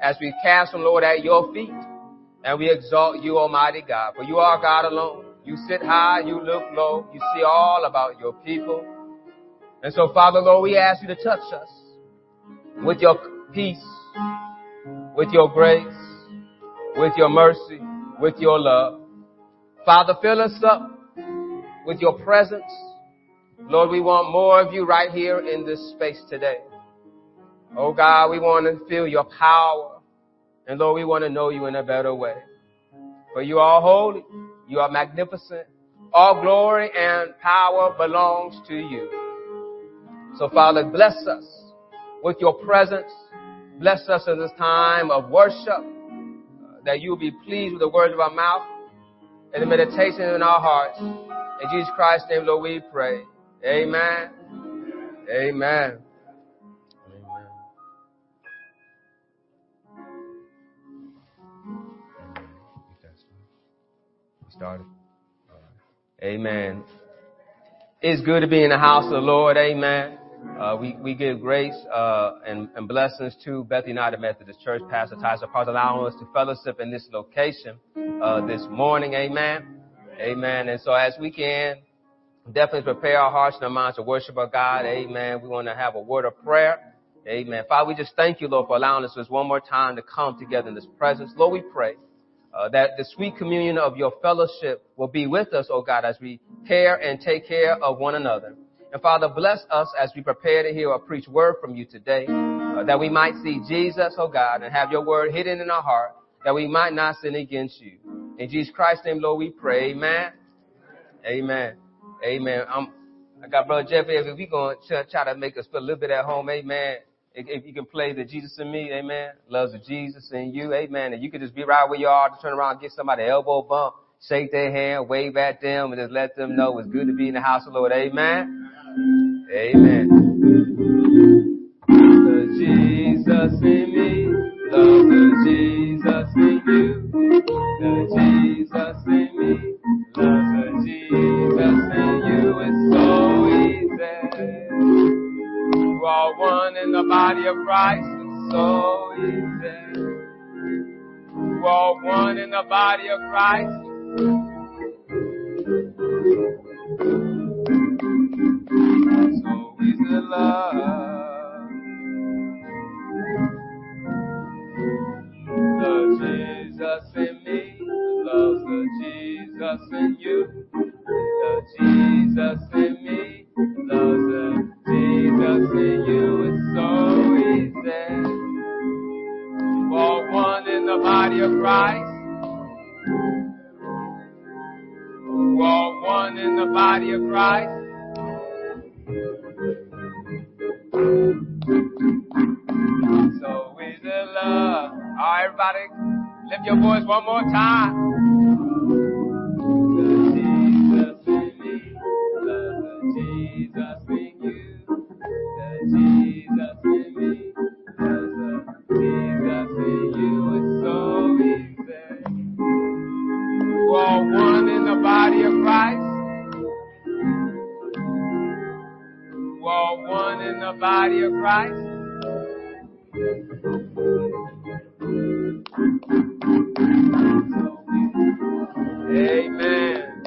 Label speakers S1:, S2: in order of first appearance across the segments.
S1: as we cast them, Lord, at your feet. And we exalt you, Almighty God. For you are God alone. You sit high, you look low, you see all about your people. And so, Father, Lord, we ask you to touch us with your peace, with your grace, with your mercy, with your love. Father, fill us up with your presence. Lord, we want more of you right here in this space today. Oh God, we want to feel your power. And Lord, we want to know you in a better way. For you are holy. You are magnificent. All glory and power belongs to you. So Father, bless us with your presence. Bless us in this time of worship. Uh, that you will be pleased with the words of our mouth and the meditation in our hearts. In Jesus Christ's name, Lord, we pray. Amen. Amen. Started. Amen. It's good to be in the house of the Lord. Amen. Uh, we, we give grace uh, and, and, blessings to Beth United Methodist Church, Pastor Tyson Parks, allowing us to fellowship in this location uh, this morning. Amen. Amen. And so as we can, definitely prepare our hearts and our minds to worship our God. Amen. We want to have a word of prayer. Amen. Father, we just thank you, Lord, for allowing us just one more time to come together in this presence. Lord, we pray uh, that the sweet communion of your fellowship will be with us, oh God, as we care and take care of one another. And Father, bless us as we prepare to hear or preach word from you today, uh, that we might see Jesus, oh God, and have your word hidden in our heart, that we might not sin against you. In Jesus Christ's name, Lord, we pray. Amen. Amen. Amen. I'm, I got Brother Jeff here. If we going to try to make us feel a little bit at home, amen. If, you can play the Jesus in me, amen. Loves of Jesus in you, amen. And you can just be right where you are to turn around, give somebody elbow bump, shake their hand, wave at them, and just let them know it's good to be in the house of the Lord, amen. Amen. The Jesus in me, love the Jesus in you. The Jesus in me, love the Jesus body of Christ. It's so easy. Are one in the body of Christ. Body of Christ. Amen.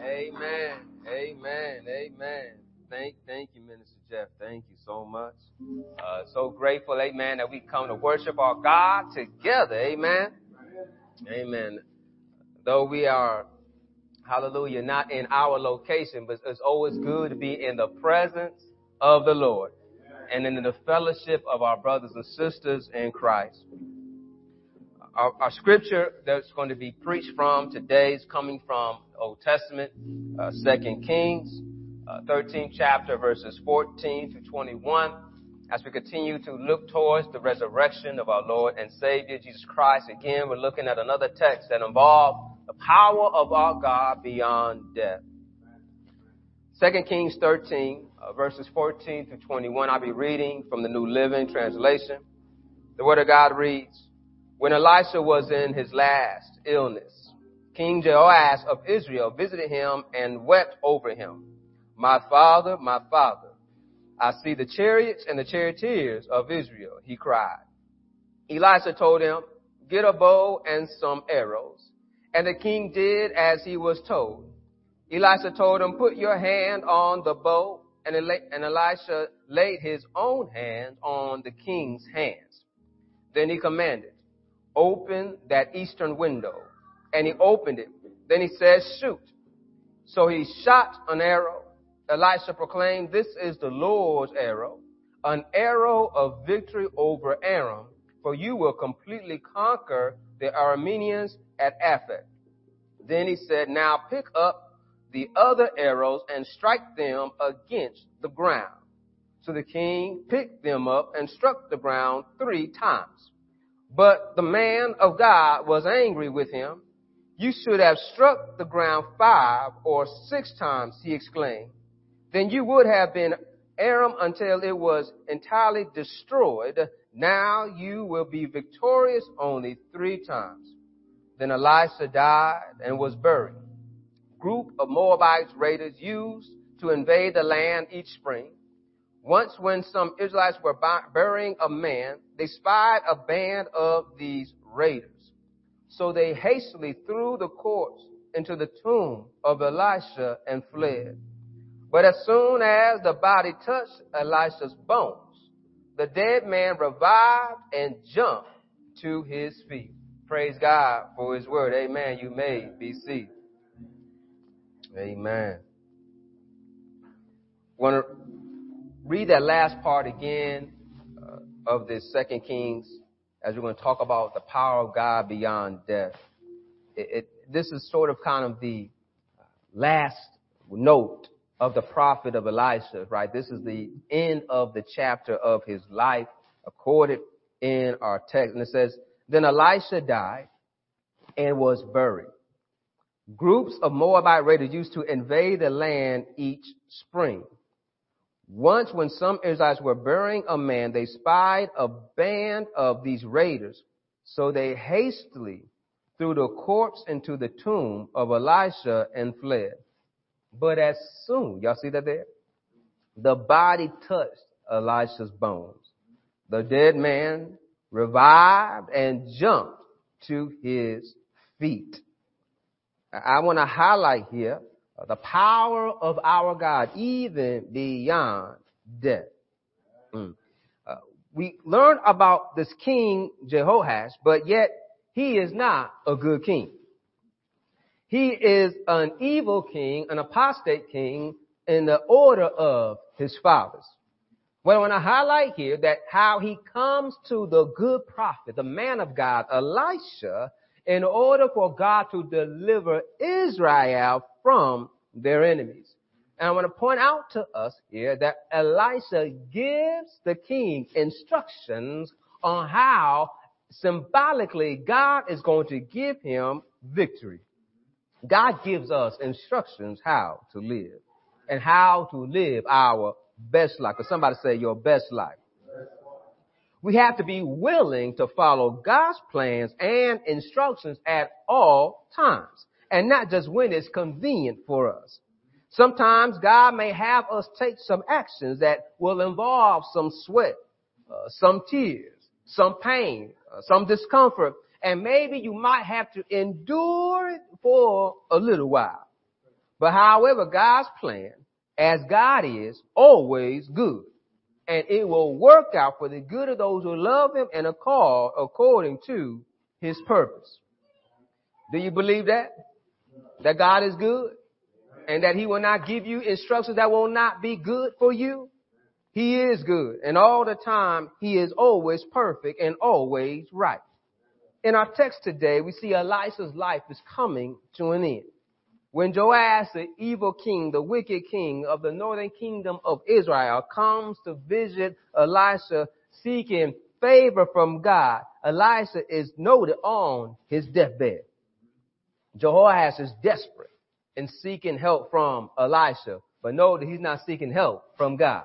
S1: Amen. Amen. Amen. Thank, thank you, Minister Jeff. Thank you so much. Uh, so grateful, amen, that we come to worship our God together. Amen. Amen. Though we are, hallelujah, not in our location, but it's always good to be in the presence of the Lord and in the fellowship of our brothers and sisters in Christ. Our, our, scripture that's going to be preached from today is coming from Old Testament, uh, 2 Kings, uh, 13th chapter, verses 14 to 21. As we continue to look towards the resurrection of our Lord and Savior Jesus Christ, again, we're looking at another text that involves the power of our God beyond death. 2 Kings 13, uh, verses 14 to 21. I'll be reading from the New Living Translation. The Word of God reads, when Elisha was in his last illness, King Jehoash of Israel visited him and wept over him. My father, my father, I see the chariots and the charioteers of Israel, he cried. Elisha told him, get a bow and some arrows. And the king did as he was told. Elisha told him, put your hand on the bow. And Elisha laid his own hand on the king's hands. Then he commanded, open that eastern window. And he opened it. Then he said, shoot. So he shot an arrow. Elisha proclaimed, this is the Lord's arrow, an arrow of victory over Aram, for you will completely conquer the Arameans at Aphek. Then he said, now pick up the other arrows and strike them against the ground. So the king picked them up and struck the ground three times. But the man of God was angry with him. You should have struck the ground five or six times, he exclaimed. Then you would have been Aram until it was entirely destroyed. Now you will be victorious only three times. Then Elisha died and was buried. Group of Moabites raiders used to invade the land each spring. Once when some Israelites were burying a man, they spied a band of these raiders. So they hastily threw the corpse into the tomb of Elisha and fled. But as soon as the body touched Elisha's bones, the dead man revived and jumped to his feet. Praise God for his word. Amen. You may be seated. Amen. Want to read that last part again uh, of this Second Kings as we're going to talk about the power of God beyond death. It, it, this is sort of kind of the last note of the prophet of Elisha, right? This is the end of the chapter of his life accorded in our text. And it says, then Elisha died and was buried. Groups of Moabite raiders used to invade the land each spring. Once when some Israelites were burying a man, they spied a band of these raiders. So they hastily threw the corpse into the tomb of Elisha and fled. But as soon, y'all see that there? The body touched Elisha's bones. The dead man revived and jumped to his feet. I want to highlight here the power of our God even beyond death. Mm. Uh, we learn about this king Jehoash, but yet he is not a good king. He is an evil king, an apostate king in the order of his fathers. What I want to highlight here that how he comes to the good prophet, the man of God, Elisha, in order for God to deliver Israel from their enemies. And I want to point out to us here that Elisha gives the king instructions on how symbolically God is going to give him victory. God gives us instructions how to live and how to live our best life. Cause somebody say your best life. We have to be willing to follow God's plans and instructions at all times and not just when it's convenient for us. Sometimes God may have us take some actions that will involve some sweat, uh, some tears, some pain, uh, some discomfort, and maybe you might have to endure it for a little while. But however, God's plan, as God is, always good. And it will work out for the good of those who love Him and are called according to His purpose. Do you believe that? That God is good? And that He will not give you instructions that will not be good for you? He is good. And all the time, He is always perfect and always right. In our text today, we see Elisha's life is coming to an end. When Joash, the evil king, the wicked king of the northern kingdom of Israel, comes to visit Elisha seeking favor from God, Elisha is noted on his deathbed. Jehoash is desperate and seeking help from Elisha, but note that he's not seeking help from God.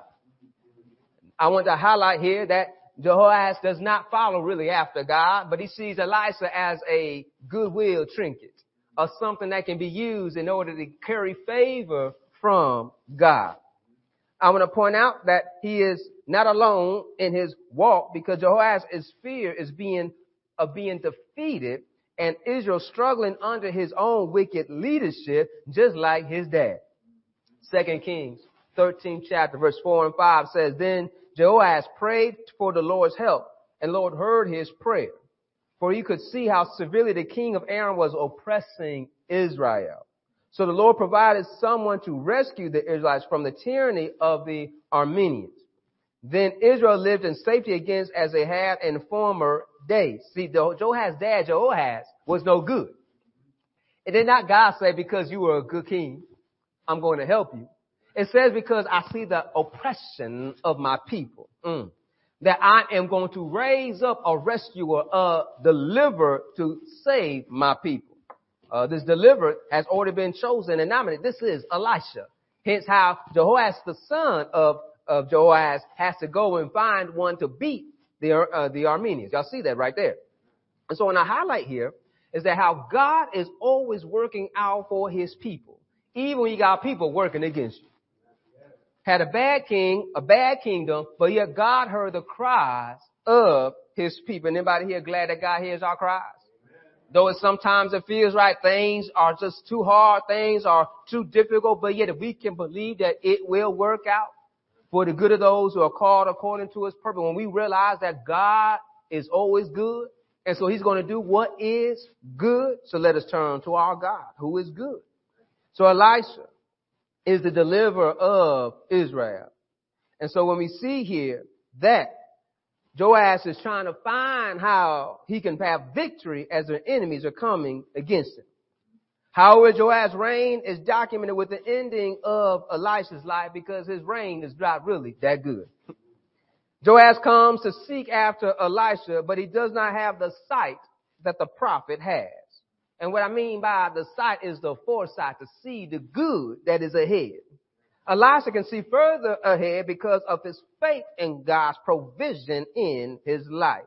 S1: I want to highlight here that Jehoash does not follow really after God, but he sees Elisha as a goodwill trinket or something that can be used in order to carry favor from God. I want to point out that he is not alone in his walk because Jehoahaz's fear is being of being defeated and Israel struggling under his own wicked leadership, just like his dad. Second Kings 13 chapter verse 4 and 5 says, Then Jehoahaz prayed for the Lord's help, and Lord heard his prayer. For you could see how severely the king of Aram was oppressing Israel. So the Lord provided someone to rescue the Israelites from the tyranny of the Arameans. Then Israel lived in safety against as they had in former days. See, Jehoahaz's dad, Jehoahaz, was no good. It did not God say, because you were a good king, I'm going to help you. It says, because I see the oppression of my people. Mm. That I am going to raise up a rescuer, a deliverer to save my people. Uh, this deliverer has already been chosen and nominated. This is Elisha. Hence how Jehoahaz, the son of, of Jehoahaz, has to go and find one to beat the, uh, the Arameans. Y'all see that right there. And so when I highlight here is that how God is always working out for his people. Even when you got people working against you. Had a bad king, a bad kingdom, but yet God heard the cries of his people. Anybody here glad that God hears our cries? Though it sometimes it feels like things are just too hard, things are too difficult, but yet if we can believe that it will work out for the good of those who are called according to his purpose, when we realize that God is always good, and so he's going to do what is good, so let us turn to our God, who is good. So Elisha is the deliverer of Israel. And so when we see here that Joash is trying to find how he can have victory as their enemies are coming against him. However, Joash's reign is documented with the ending of Elisha's life because his reign is not really that good. Joash comes to seek after Elisha, but he does not have the sight that the prophet has. And what I mean by the sight is the foresight to see the good that is ahead. Elisha can see further ahead because of his faith in God's provision in his life.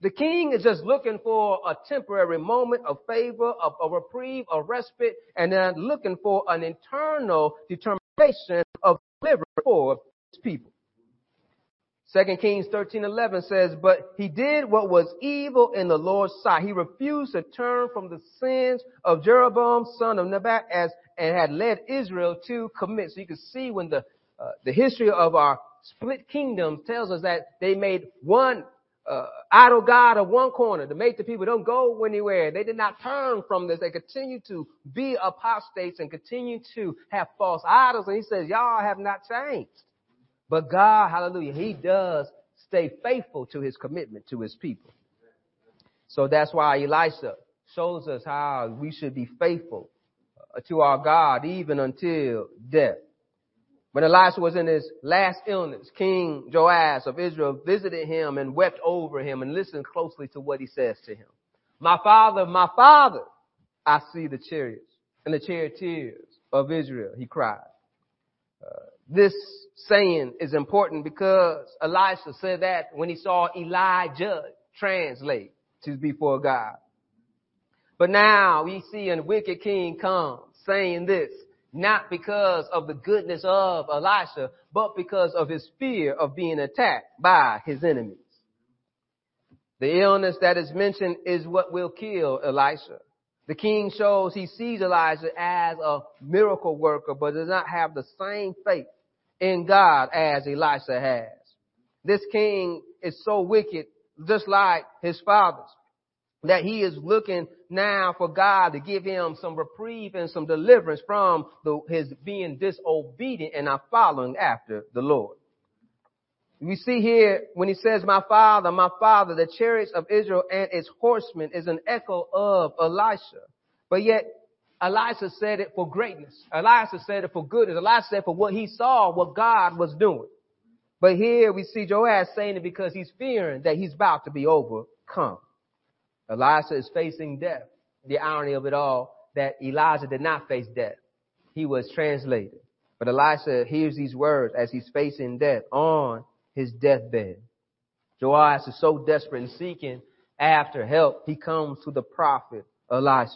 S1: The king is just looking for a temporary moment of favor, of a reprieve, a respite, and then looking for an internal determination of deliverance for his people. Second Kings 13:11 says, "But he did what was evil in the Lord's sight. He refused to turn from the sins of Jeroboam, son of Nebat, as and had led Israel to commit." So you can see when the uh, the history of our split kingdoms tells us that they made one uh, idol god of one corner to make the people don't go anywhere. They did not turn from this. They continue to be apostates and continue to have false idols. And he says, y'all have not changed. But God, hallelujah, he does stay faithful to his commitment to his people. So that's why Elisha shows us how we should be faithful uh, to our God even until death. When Elisha was in his last illness, King Joash of Israel visited him and wept over him and listened closely to what he says to him. My father, my father, I see the chariots and the charioteers of Israel, he cried. Uh, this saying is important because Elisha said that when he saw Elijah translate to before God. But now we see a wicked king come saying this, not because of the goodness of Elisha, but because of his fear of being attacked by his enemies. The illness that is mentioned is what will kill Elisha. The king shows he sees Elijah as a miracle worker, but does not have the same faith in God as Elisha has. This king is so wicked, just like his fathers, that he is looking now for God to give him some reprieve and some deliverance from the, his being disobedient and not following after the Lord. We see here when he says, my father, my father, the chariots of Israel and its horsemen is an echo of Elisha. But yet Elisha said it for greatness. Elisha said it for goodness. Elisha said for what he saw, what God was doing. But here we see Joash saying it because he's fearing that he's about to be overcome. Elisha is facing death. The irony of it all, that Elijah did not face death. He was translated. But Elisha hears these words as he's facing death on his deathbed. Joash is so desperate and seeking after help, he comes to the prophet Elisha.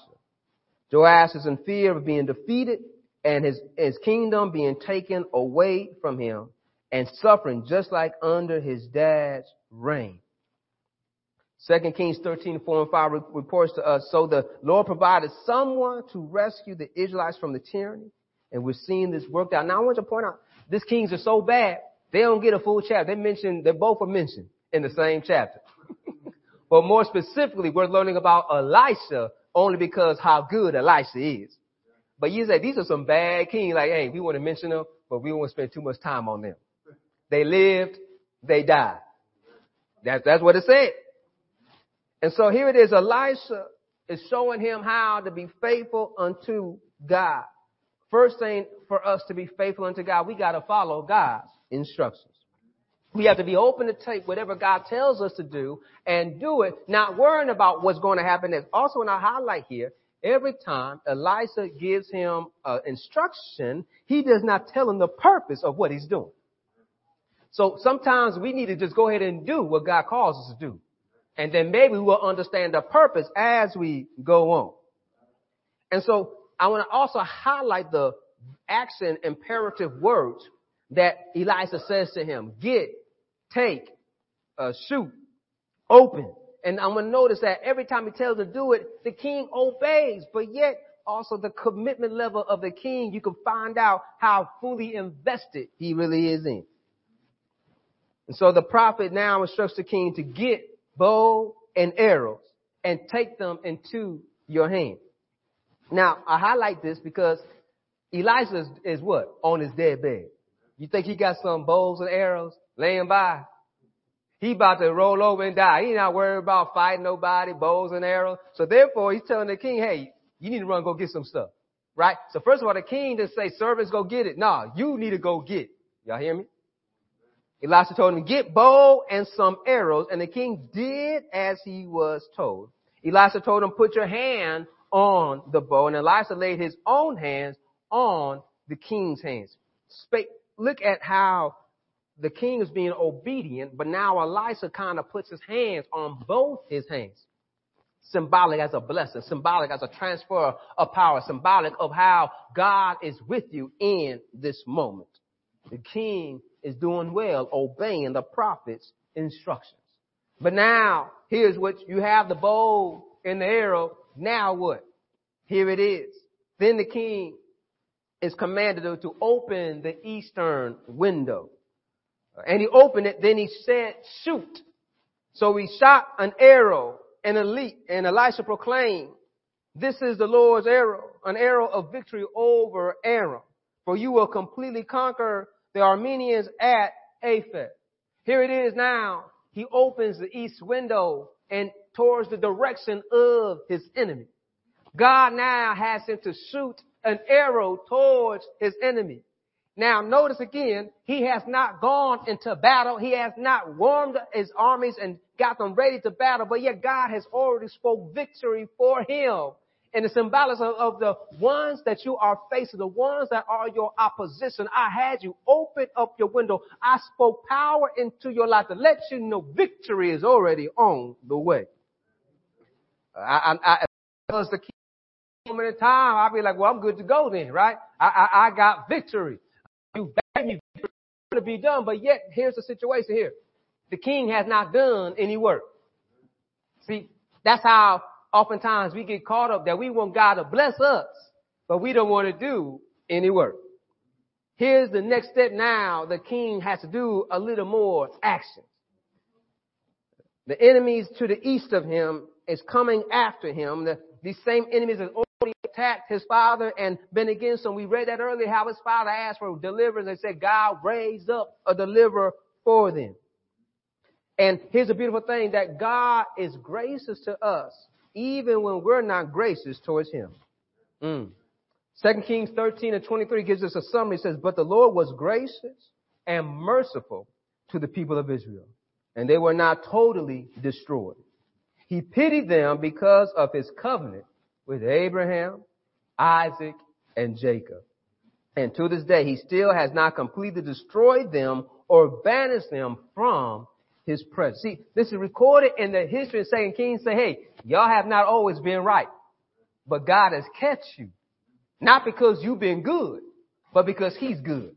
S1: Joash is in fear of being defeated and his, his kingdom being taken away from him and suffering just like under his dad's reign. 2 Kings 13, 4 and 5 reports to us, so the Lord provided someone to rescue the Israelites from the tyranny, and we're seeing this worked out. Now I want to point out, these kings are so bad, they don't get a full chapter. They mention, they both are mentioned in the same chapter. but more specifically, we're learning about Elisha only because how good Elisha is. But you say, these are some bad kings, like, hey, we want to mention them, but we to spend too much time on them. They lived, they died. That's, that's what it said. And so here it is, Elisha is showing him how to be faithful unto God. First thing for us to be faithful unto God, we got to follow God's instructions. We have to be open to take whatever God tells us to do and do it, not worrying about what's going to happen next. Also, in our highlight here, every time Elisha gives him uh, instruction, he does not tell him the purpose of what he's doing. So sometimes we need to just go ahead and do what God calls us to do. And then maybe we'll understand the purpose as we go on. And so I want to also highlight the action imperative words that Elisha says to him. Get, take, uh, shoot, open. And I'm going to notice that every time he tells to do it, the king obeys, but yet also the commitment level of the king, you can find out how fully invested he really is in. And so the prophet now instructs the king to get bow and arrows and take them into your hand. Now, I highlight this because Elijah is, is what? On his deathbed. You think he got some bows and arrows laying by? He about to roll over and die. He not worried about fighting nobody, bows and arrows. So therefore, he's telling the king, hey, you need to run, go get some stuff. Right? So first of all, the king didn't say, servants, go get it. No, you need to go get. Y'all hear me? Elisha told him, get bow and some arrows, and the king did as he was told. Elisha told him, put your hand on the bow, and Elisha laid his own hands on the king's hands. Look at how the king is being obedient, but now Elisha kind of puts his hands on both his hands. Symbolic as a blessing, symbolic as a transfer of power, symbolic of how God is with you in this moment. The king is doing well, obeying the prophet's instructions. But now, here's what you have the bow and the arrow. Now what? Here it is. Then the king is commanded to open the eastern window. And he opened it, then he said, shoot. So he shot an arrow and, elite, and Elisha proclaimed, this is the Lord's arrow, an arrow of victory over Aram. For you will completely conquer the Arameans at Aphek. Here it is now. He opens the east window and towards the direction of his enemy. God now has him to shoot an arrow towards his enemy. Now notice again, he has not gone into battle. He has not warmed his armies and got them ready to battle, but yet God has already spoke victory for him. And the symbolics of, of the ones that you are facing, the ones that are your opposition. I had you open up your window. I spoke power into your life to let you know victory is already on the way. I, I, I the key moment in time, I'll be like, well, I'm good to go then, right? I, I, I got victory. You beg me to be done, but yet here's the situation here. The king has not done any work. See, that's how oftentimes we get caught up that we want God to bless us, but we don't want to do any work. Here's the next step now. The king has to do a little more action. The enemies to the east of him is coming after him. The, these same enemies already attacked his father and been against him. We read that earlier, how his father asked for deliverance and said God raised up a deliverer for them. And here's a beautiful thing that God is gracious to us even when we're not gracious towards him. Mm. 2 Kings 13 and 23 gives us a summary. It says, But the Lord was gracious and merciful to the people of Israel, and they were not totally destroyed. He pitied them because of his covenant with Abraham, Isaac, and Jacob. And to this day, he still has not completely destroyed them or banished them from his presence. See, this is recorded in the history of Second Kings say, hey, y'all have not always been right, but God has kept you Not because you've been good, but because he's good.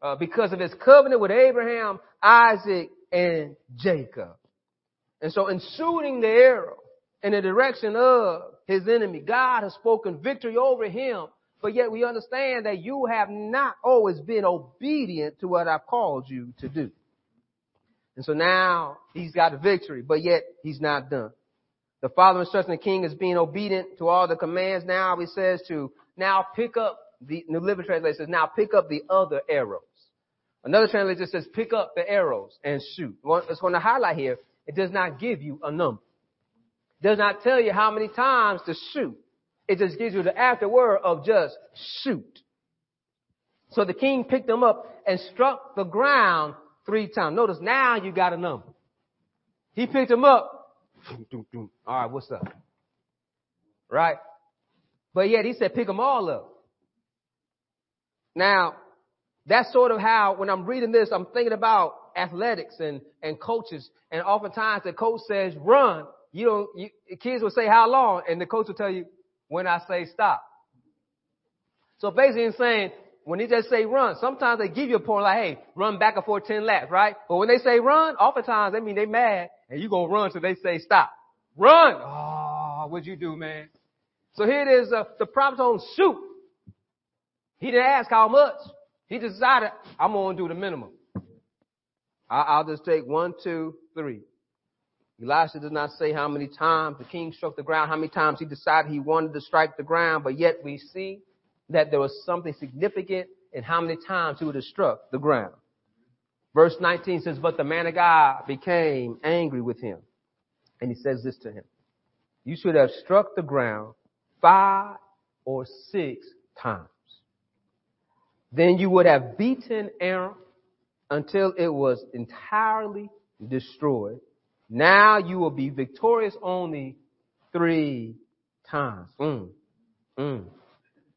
S1: Uh, because of his covenant with Abraham, Isaac, and Jacob. And so in shooting the arrow in the direction of his enemy, God has spoken victory over him. But yet we understand that you have not always been obedient to what I've called you to do. And so now he's got a victory, but yet he's not done. The father instructing the king is being obedient to all the commands. Now he says to now pick up the New Living Translation says now pick up the other arrows. Another translation says pick up the arrows and shoot. It's going to highlight here. It does not give you a number. Does not tell you how many times to shoot. It just gives you the afterword of just shoot. So the king picked them up and struck the ground three times. Notice now you got a number. He picked them up. All right, what's up? Right? But yet he said pick them all up. Now, that's sort of how, when I'm reading this, I'm thinking about athletics and, and coaches. And oftentimes the coach says, run. You don't, you, kids will say how long? And the coach will tell you, when I say stop. So basically he's saying, when he just say run, sometimes they give you a point like, hey, run back and forth 10 laps, right? But when they say run, oftentimes they mean they mad and you gonna run till they say stop. Run! Oh, what'd you do, man? So here it is, uh, the prophet's on shoot. He didn't ask how much. He decided, I'm gonna do the minimum. I'll just take one, two, three. Elisha does not say how many times the king struck the ground, how many times he decided he wanted to strike the ground, but yet we see that there was something significant in how many times he would have struck the ground. Verse 19 says, but the man of God became angry with him. And he says this to him. You should have struck the ground five or six times. Then you would have beaten Aram until it was entirely destroyed now you will be victorious only three times. Mm. Mm.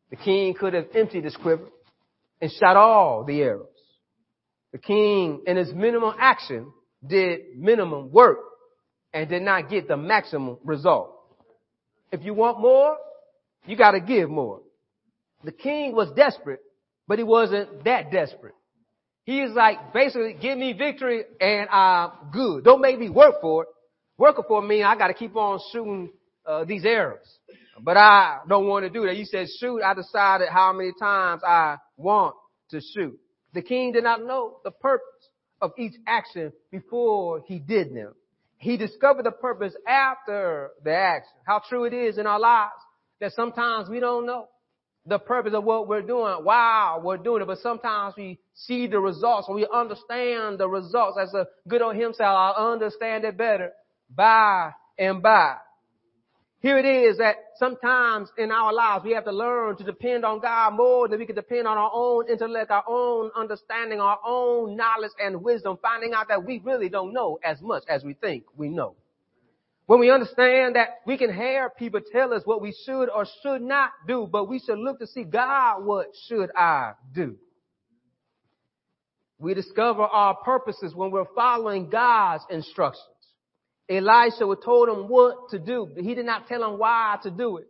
S1: The king could have emptied his quiver and shot all the arrows. The king, in his minimum action, did minimum work and did not get the maximum result. If you want more, you gotta give more. The king was desperate, but he wasn't that desperate. He is like, basically, give me victory and I'm good. Don't make me work for it. Working for me, I gotta keep on shooting, uh, these arrows. But I don't want to do that. He said shoot. I decided how many times I want to shoot. The king did not know the purpose of each action before he did them. He discovered the purpose after the action. How true it is in our lives that sometimes we don't know the purpose of what we're doing, why we're doing it, but sometimes we see the results we understand the results. As a good old hymn said, I'll understand it better by and by. Here it is that sometimes in our lives we have to learn to depend on God more than we can depend on our own intellect, our own understanding, our own knowledge and wisdom, finding out that we really don't know as much as we think we know. When we understand that we can hear people tell us what we should or should not do, but we should look to see God, what should I do? We discover our purposes when we're following God's instructions. Elisha told him what to do, but he did not tell him why to do it.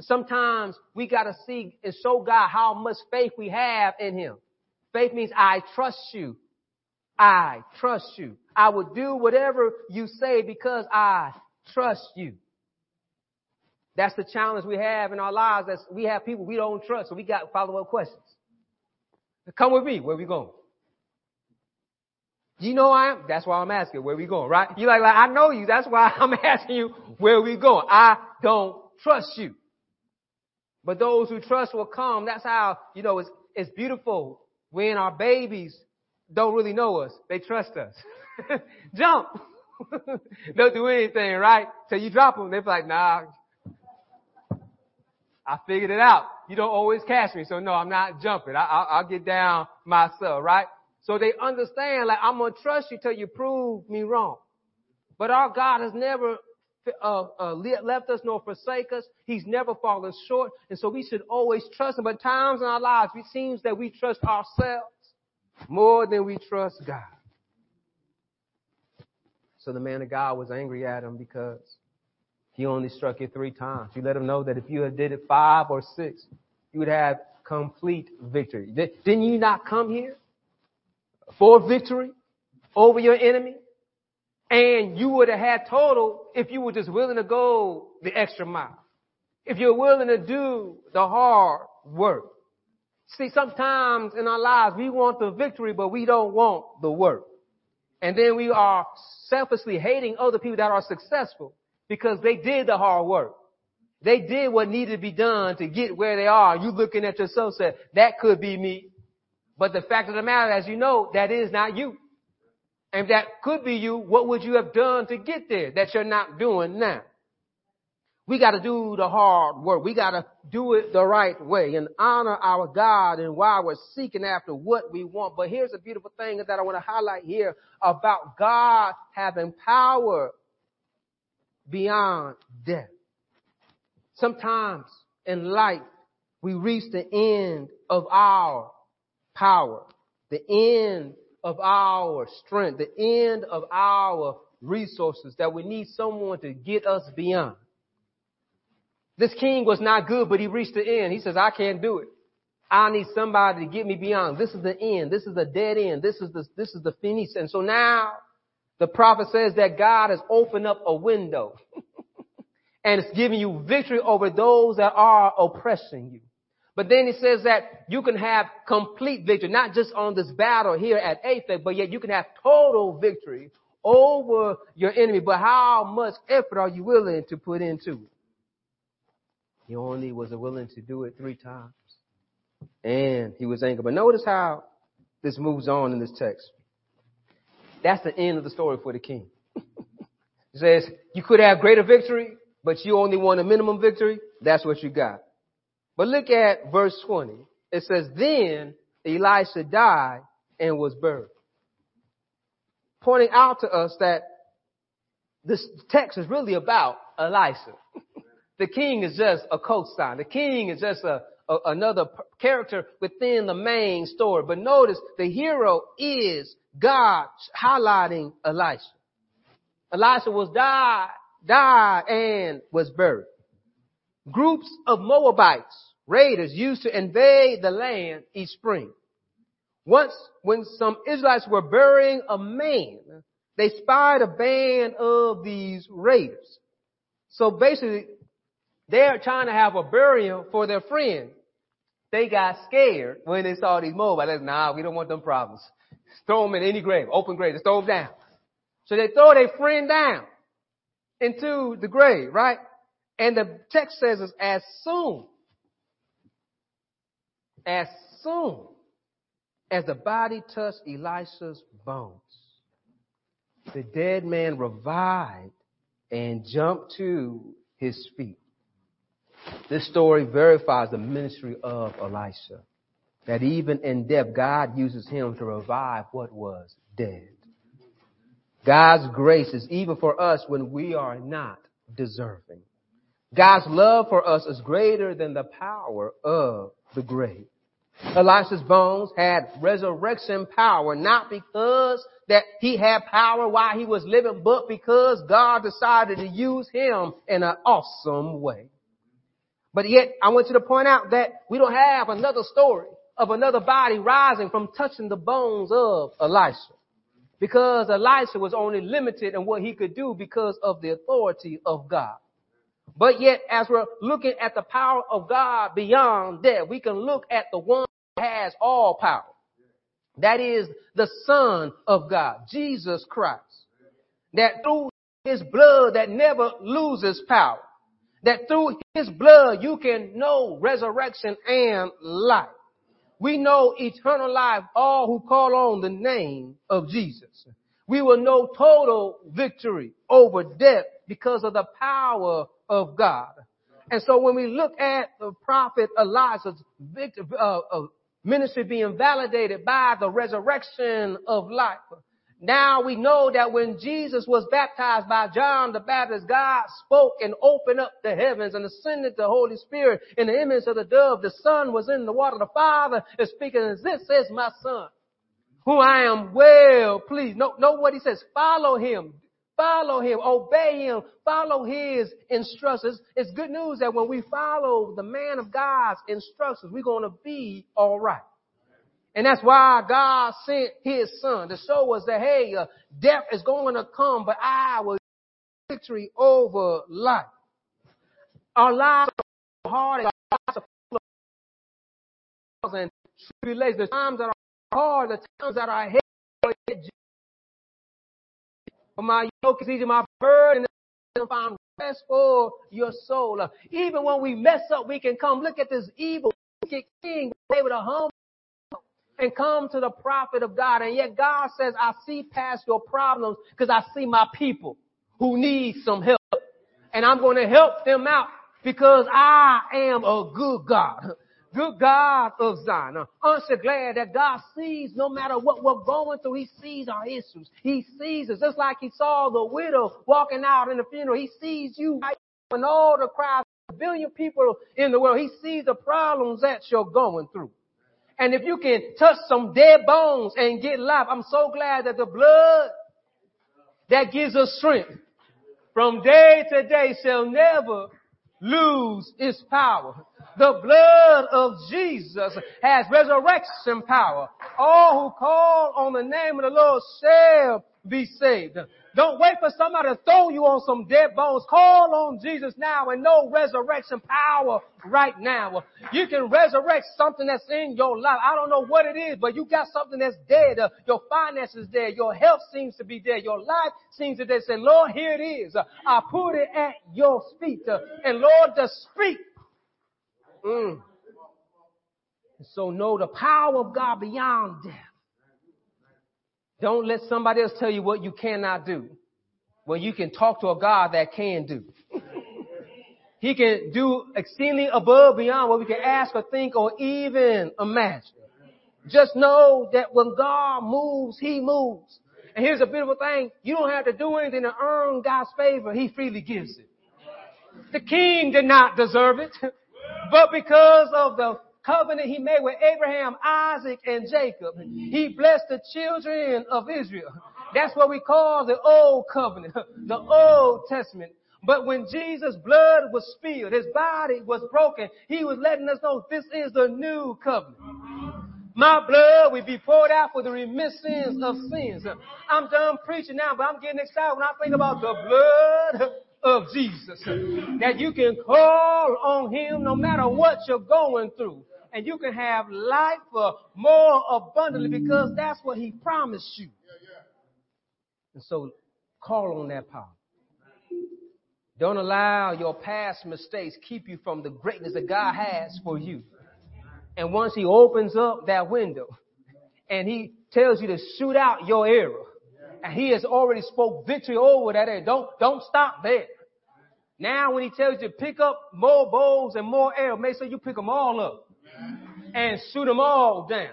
S1: Sometimes we gotta see and show God how much faith we have in Him. Faith means I trust you. I trust you. I will do whatever you say because I trust you. That's the challenge we have in our lives. That we have people we don't trust, so we got follow up questions. Come with me. Where we going? You know I am. That's why I'm asking where we going, right? You like, like I know you. That's why I'm asking you where we going. I don't trust you. But those who trust will come. That's how you know it's it's beautiful when our babies don't really know us. They trust us. Jump. Don't do anything, right? Till you drop them, they're like, nah, I figured it out. You don't always catch me, so no, I'm not jumping. I, will get down myself, right? So they understand, like, I'm gonna trust you till you prove me wrong. But our God has never uh, uh, left us nor forsake us. He's never fallen short, and so we should always trust Him. But times in our lives, it seems that we trust ourselves more than we trust God. So the man of God was angry at him because he only struck you three times. You let him know that if you had did it five or six, you would have complete victory. Didn't you not come here for victory over your enemy? And you would have had total if you were just willing to go the extra mile. If you're willing to do the hard work. See, sometimes in our lives we want the victory, but we don't want the work. And then we are selfishly hating other people that are successful because they did the hard work. They did what needed to be done to get where they are. You looking at yourself said, that could be me. But the fact of the matter, as you know, that is not you. And that could be you, what would you have done to get there that you're not doing now? We got to do the hard work. We got to do it the right way and honor our God and while we're seeking after what we want. But here's a beautiful thing that I want to highlight here about God having power beyond death. Sometimes in life, we reach the end of our power, the end of our strength, the end of our resources that we need someone to get us beyond. This king was not good, but he reached the end. He says, I can't do it. I need somebody to get me beyond. This is the end. This is the dead end. This is the, this is the finish. And so now the prophet says that God has opened up a window and it's giving you victory over those that are oppressing you. But then he says that you can have complete victory, not just on this battle here at Aphek, but yet you can have total victory over your enemy. But how much effort are you willing to put into it? He only was willing to do it three times. And he was angry. But notice how this moves on in this text. That's the end of the story for the king. he says, you could have greater victory, but you only want a minimum victory. That's what you got. But look at verse 20. It says, then Elisha died and was buried. Pointing out to us that this text is really about Elisha. The king is just a co-sign. The king is just a, a, another character within the main story. But notice the hero is God highlighting Elisha. Elisha was died, died and was buried. Groups of Moabites, raiders used to invade the land each spring. Once when some Israelites were burying a man, they spied a band of these raiders. So basically, they're trying to have a burial for their friend. They got scared when they saw these Moabites. Nah, we don't want them problems. Throw them in any grave, open grave, just throw them down. So they throw their friend down into the grave, right? And the text says as soon, as soon as the body touched Elisha's bones, the dead man revived and jumped to his feet. This story verifies the ministry of Elisha. That even in death, God uses him to revive what was dead. God's grace is even for us when we are not deserving. God's love for us is greater than the power of the grave. Elisha's bones had resurrection power, not because that he had power while he was living, but because God decided to use him in an awesome way. But yet, I want you to point out that we don't have another story of another body rising from touching the bones of Elisha. Because Elisha was only limited in what he could do because of the authority of God. But yet, as we're looking at the power of God beyond that, we can look at the one who has all power. That is the Son of God, Jesus Christ. That through His blood that never loses power. That through His blood you can know resurrection and life. We know eternal life, all who call on the name of Jesus. We will know total victory over death because of the power of God. And so when we look at the prophet Elijah's victory, uh, uh, ministry being validated by the resurrection of life, now we know that when Jesus was baptized by John the Baptist, God spoke and opened up the heavens and ascended the Holy Spirit in the image of the dove. The Son was in the water. The Father is speaking this is my Son, who I am well pleased. Know what he says. Follow him.
S2: Follow him, obey him, follow his instructions. It's good news that when we follow the man of God's instructions, we're going to be all right. And that's why God sent his son to show us that, hey, uh, death is going to come, but I will victory over life. Our lives are hard and our lives are full of and tribulations. The times that are hard, the times that are heavy. My yoke is easy, my burden is found rest for your soul. Even when we mess up, we can come look at this evil wicked king able to humble and come to the prophet of God. And yet God says, I see past your problems because I see my people who need some help. And I'm going to help them out because I am a good God. Good God of Zion. Aren't you glad that God sees no matter what we're going through, He sees our issues. He sees us. Just like He saw the widow walking out in the funeral. He sees you and all the crowds, a billion people in the world. He sees the problems that you're going through. And if you can touch some dead bones and get life, I'm so glad that the blood that gives us strength from day to day shall never lose its power. The blood of Jesus has resurrection power. All who call on the name of the Lord shall be saved. Don't wait for somebody to throw you on some dead bones. Call on Jesus now and know resurrection power right now. You can resurrect something that's in your life. I don't know what it is, but you got something that's dead. Uh, your finances dead. Your health seems to be dead. Your life seems to be dead. Say, Lord, here it is. I put it at your feet. Uh, and Lord, just speak. Mm. So know the power of God beyond death. Don't let somebody else tell you what you cannot do. When you can talk to a God that can do. he can do exceedingly above beyond what we can ask or think or even imagine. Just know that when God moves, He moves. And here's a beautiful thing. You don't have to do anything to earn God's favor. He freely gives it. The king did not deserve it, but because of the covenant he made with Abraham, Isaac, and Jacob. He blessed the children of Israel. That's what we call the old covenant, the old testament. But when Jesus' blood was spilled, his body was broken, he was letting us know this is the new covenant. My blood will be poured out for the remission of sins. I'm done preaching now, but I'm getting excited when I think about the blood of Jesus. That you can call on him no matter what you're going through and you can have life uh, more abundantly because that's what he promised you. And so call on that power. Don't allow your past mistakes keep you from the greatness that God has for you. And once he opens up that window and he tells you to shoot out your arrow, and he has already spoke victory over that area. Don't, don't stop there. Now when he tells you to pick up more bows and more arrows, make sure you pick them all up and shoot them all down.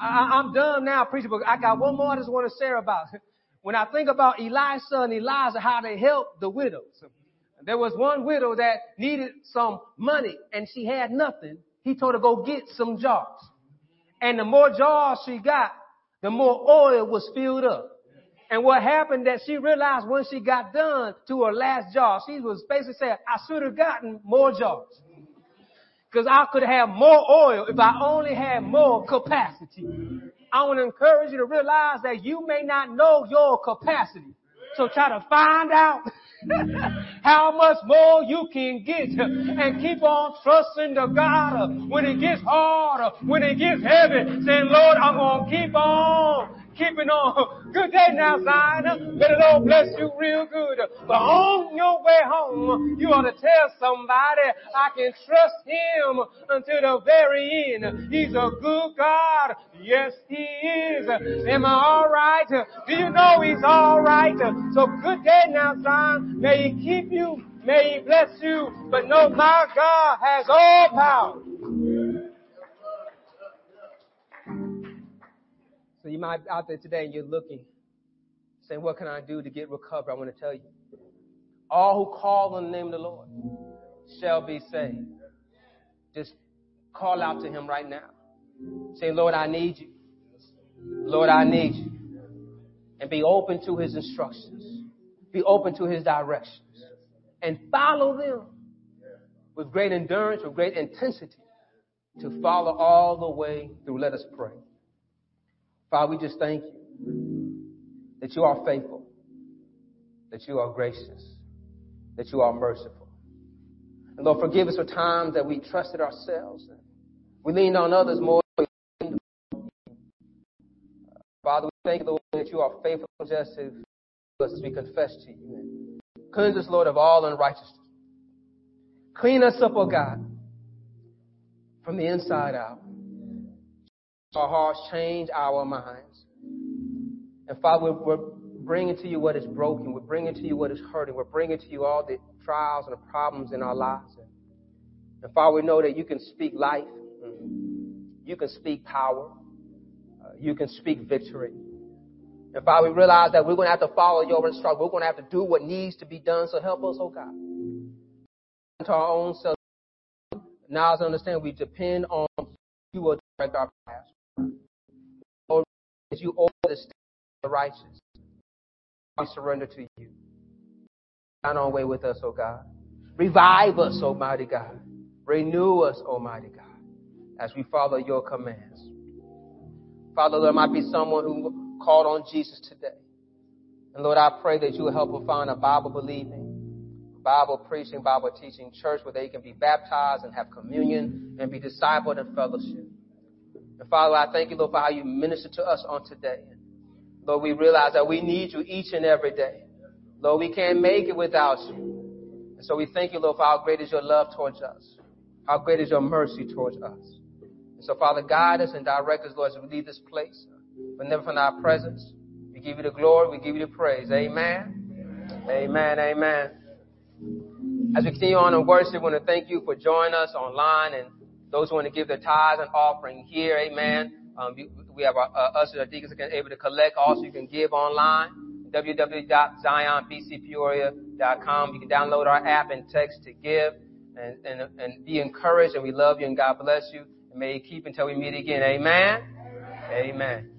S2: I, am done now preaching, but I got one more I just want to share about. When I think about Elisha and Elijah, how they helped the widows. There was one widow that needed some money and she had nothing. He told her go get some jars. And the more jars she got, the more oil was filled up. And what happened that she realized when she got done to her last jar, she was basically saying, I should have gotten more jars. Because I could have more oil if I only had more capacity. I want to encourage you to realize that you may not know your capacity. So try to find out how much more you can get and keep on trusting the God when it gets harder, when it gets heavy, saying, Lord, I'm going to keep on keeping on. Good day now, Zion. May the Lord bless you real good. But on your way home, you ought to tell somebody, I can trust Him until the very end. He's a good God. Yes, He is. Am I alright? Do you know He's alright? So good day now, Zion. May He keep you. May He bless you. But know my God has all power. So you might be out there today and you're looking, saying, what can I do to get recovered? I want to tell you. All who call on the name of the Lord shall be saved. Just call out to him right now. Say, Lord, I need you. Lord, I need you. And be open to his instructions. be open to his directions and follow them with great endurance, with great intensity to follow all the way through. Let us pray. Father, we just thank you that you are faithful, that you are gracious, that you are merciful. And Lord, forgive us for times that we trusted ourselves. We leaned on others more. Than Father, we thank you, Lord, that you are faithful just to us as we confess to you. Cleanse us, Lord, of all unrighteousness. Clean us up, oh God, from the inside out. Our hearts change our minds. And Father, we're, we're bringing to you what is broken. We're bringing to you what is hurting. We're bringing to you all the trials and the problems in our lives. And Father, we know that you can speak life. You can speak power. Uh, you can speak victory. And Father, we realize that we're going to have to follow your instruction. We're going to have to do what needs to be done. So help us, oh God. To our own self. Now, as I understand, we depend on you will direct our paths. Lord, as you order the righteous, we surrender to you. Down our way with us, oh God. Revive us, Almighty God. Renew us, Almighty God, as we follow your commands. Father, there might be someone who called on Jesus today. And Lord, I pray that you will help them find a Bible believing, Bible preaching, Bible teaching church where they can be baptized and have communion and be discipled and fellowship. And Father, I thank you, Lord, for how you minister to us on today. Lord, we realize that we need you each and every day. Lord, we can't make it without you. And so we thank you, Lord, for how great is your love towards us. How great is your mercy towards us. And so, Father, guide us and direct us, Lord, as we leave this place, but never from our presence. We give you the glory. We give you the praise. Amen. Amen. Amen. As we continue on in worship, we want to thank you for joining us online and those who want to give their tithes and offering here. Amen. Um, we have our, uh, us, as our deacons, are able to collect. Also, you can give online www.zionbcpeoria.com. You can download our app and text to give and, and, and be encouraged. And we love you and God bless you. And may He keep until we meet again. Amen. Amen. Amen.